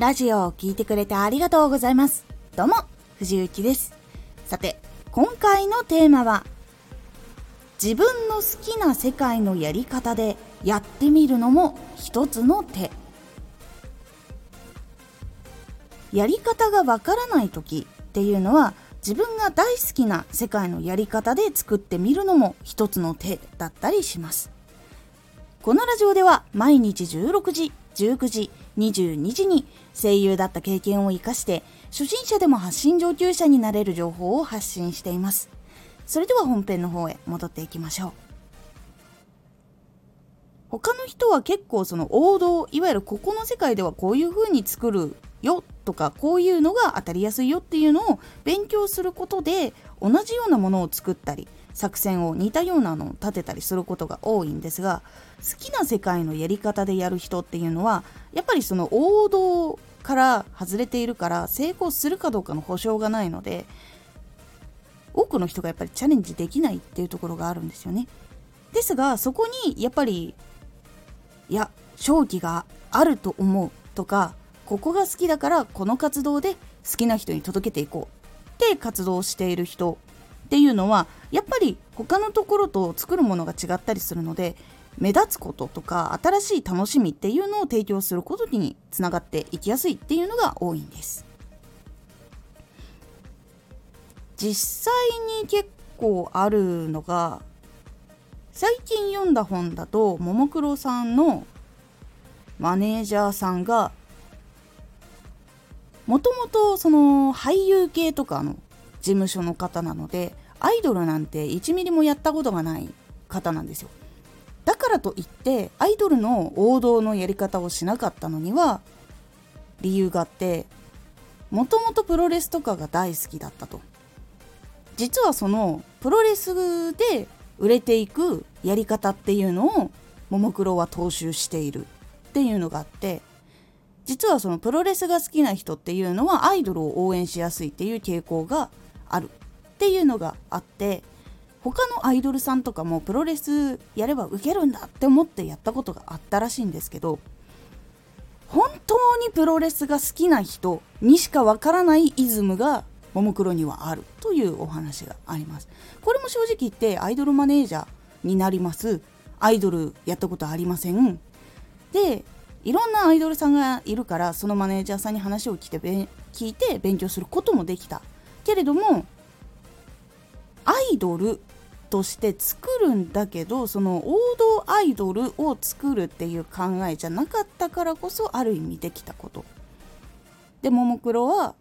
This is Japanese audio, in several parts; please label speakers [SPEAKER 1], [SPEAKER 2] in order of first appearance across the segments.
[SPEAKER 1] ラジオを聴いてくれてありがとうございます。どうも藤幸です。さて今回のテーマは自分の好きな世界のやり方でやってみるのも一つの手。やり方がわからない時っていうのは自分が大好きな世界のやり方で作ってみるのも一つの手だったりします。このラジオでは毎日16時19時22時に声優だった経験を生かして初心者でも発信上級者になれる情報を発信しています。それでは本編の方へ戻っていきましょう。他の人は結構その王道いわゆるここの世界ではこういう風に作るよとかこういうのが当たりやすいよっていうのを勉強することで同じようなものを作ったり作戦を似たようなのを立てたりすることが多いんですが好きな世界のやり方でやる人っていうのはやっぱりその王道から外れているから成功するかどうかの保証がないので多くの人がやっぱりチャレンジできないっていうところがあるんですよね。ですがそこにやっぱりいや勝機があると思うとかここが好きだからこの活動で好きな人に届けていこうって活動している人っていうのはやっぱり他のところと作るものが違ったりするので目立つこととか新しい楽しみっていうのを提供することにつながっていきやすいっていうのが多いんです。実際に結構あるのが最近読んだ本だとももクロさんのマネージャーさんがもともとその俳優系とかの事務所の方なのでアイドルなんて1ミリもやったことがない方なんですよ。だからといってアイドルの王道のやり方をしなかったのには理由があってもともとプロレスとかが大好きだったと。実はそのプロレスで売れていくやり方っていうのをももクロは踏襲しているっていうのがあって実はそのプロレスが好きな人っていうのはアイドルを応援しやすいっていう傾向がある。っていうのがあって他のアイドルさんとかもプロレスやればウケるんだって思ってやったことがあったらしいんですけど本当にプロレスが好きな人にしかわからないイズムがももクロにはあるというお話があります。これも正直言ってアイドルマネージャーになります。アイドルやったことありません。でいろんなアイドルさんがいるからそのマネージャーさんに話を聞いて聞いて勉強することもできた。けれどもアイドルとして作るんだけどその王道アイドルを作るっていう考えじゃなかったからこそある意味できたこと。でももクロは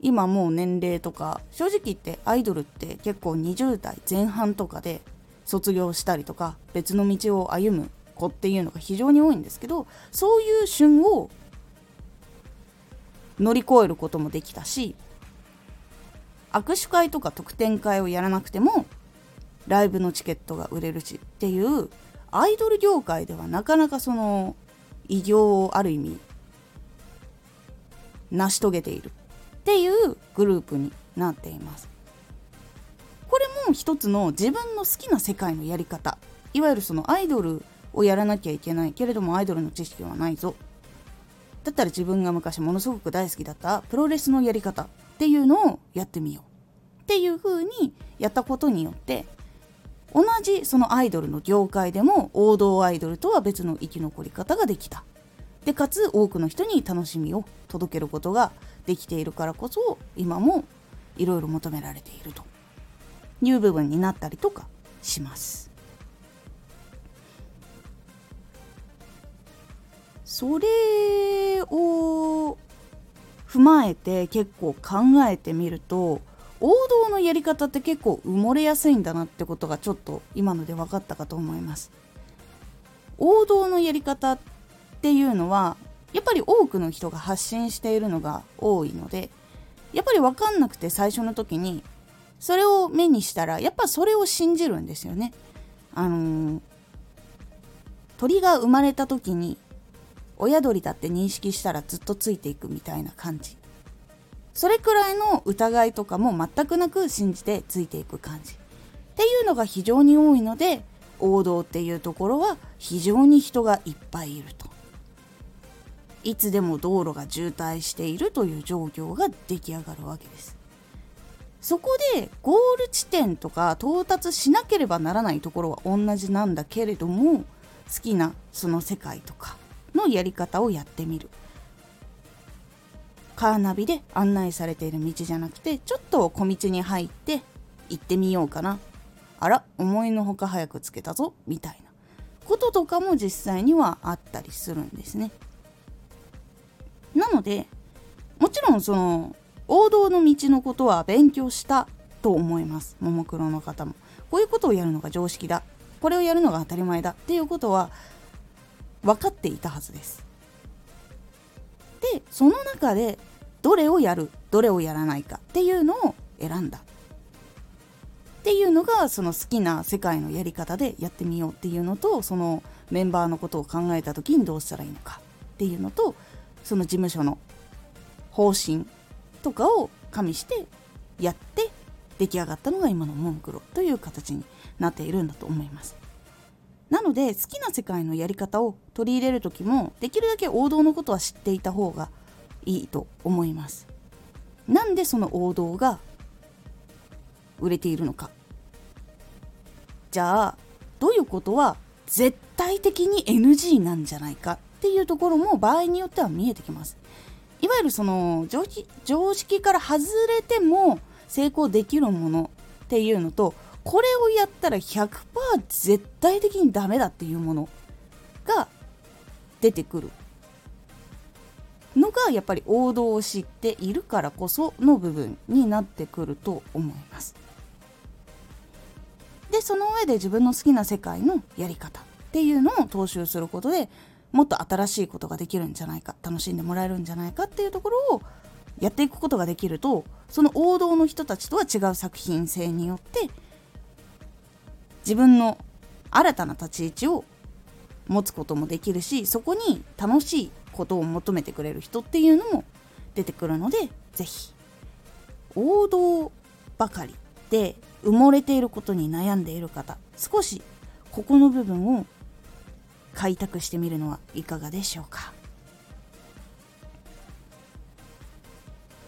[SPEAKER 1] 今もう年齢とか正直言ってアイドルって結構20代前半とかで卒業したりとか別の道を歩む子っていうのが非常に多いんですけどそういう旬を乗り越えることもできたし握手会とか特典会をやらなくてもライブのチケットが売れるしっていうアイドル業界ではなかなかその偉業をある意味成し遂げているっていうグループになっています。これも一つの自分の好きな世界のやり方。いわゆるそのアイドルをやらなきゃいけないけれどもアイドルの知識はないぞ。だったら自分が昔ものすごく大好きだったプロレスのやり方。っていうのをやってみようっていう風にやったことによって同じそのアイドルの業界でも王道アイドルとは別の生き残り方ができたでかつ多くの人に楽しみを届けることができているからこそ今もいろいろ求められているという部分になったりとかします。それを踏まえて結構考えてみると王道のやり方って結構埋もれやすいんだなってことがちょっと今ので分かったかと思います。王道のやり方っていうのはやっぱり多くの人が発信しているのが多いのでやっぱり分かんなくて最初の時にそれを目にしたらやっぱそれを信じるんですよね。あのー、鳥が生まれた時に親鳥だって認識したらずっとついていくみたいな感じ。それくらいの疑いとかも全くなく信じてついていく感じ。っていうのが非常に多いので王道っていうところは非常に人がいっぱいいると。いつでも道路が渋滞しているという状況が出来上がるわけです。そこでゴール地点とか到達しなければならないところは同じなんだけれども好きなその世界とかのやり方をやってみる。カーナビで案内されている道じゃなくてちょっと小道に入って行ってみようかな。あら思いのほか早くつけたぞみたいな。こととかも実際にはあったりするんですね。なのでもちろんその王道の道のことは勉強したと思います。ももクロの方も。こういうことをやるのが常識だ。これをやるのが当たり前だ。っていうことは分かっていたはずです。でその中でどれをやるどれをやらないかっていうのを選んだ。っていうのがその好きな世界のやり方でやってみようっていうのとそのメンバーのことを考えた時にどうしたらいいのかっていうのとその事務所の方針とかを加味してやって出来上がったのが今のモンクロという形になっているんだと思います。なので好きな世界のやり方を取り入れる時もできるだけ王道のことは知っていた方がいいと思います。なんでその王道が売れているのか。じゃあどういうことは絶対的に NG なんじゃないかっていうところも場合によっては見えてきます。いわゆるその常識常識から外れても成功できるものっていうのとこれをやったら100%絶対的にダメだっていうものが出てくる。のがやっぱり王道を知っているからこその部分になってくると思います。でその上で自分の好きな世界のやり方っていうのを踏襲することでもっと新しいことができるんじゃないか楽しんでもらえるんじゃないかっていうところをやっていくことができるとその王道の人たちとは違う作品性によって自分の新たな立ち位置を持つこともできるしそこに楽しいことを求めてくれる人っていうのも出てくるので是非王道ばかりで埋もれていることに悩んでいる方少しここの部分を開拓してみるのはいかがでしょうか。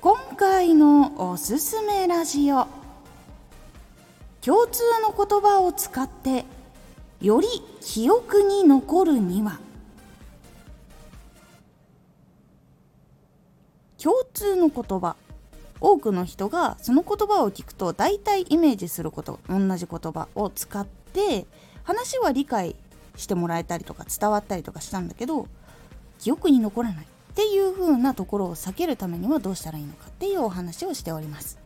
[SPEAKER 1] 今回のおすすめラジオ。共通の言葉を使ってより記憶に残るには。共通の言葉。多くの人がその言葉を聞くと大体イメージすること同じ言葉を使って話は理解してもらえたりとか伝わったりとかしたんだけど記憶に残らないっていう風なところを避けるためにはどうしたらいいのかっていうお話をしております。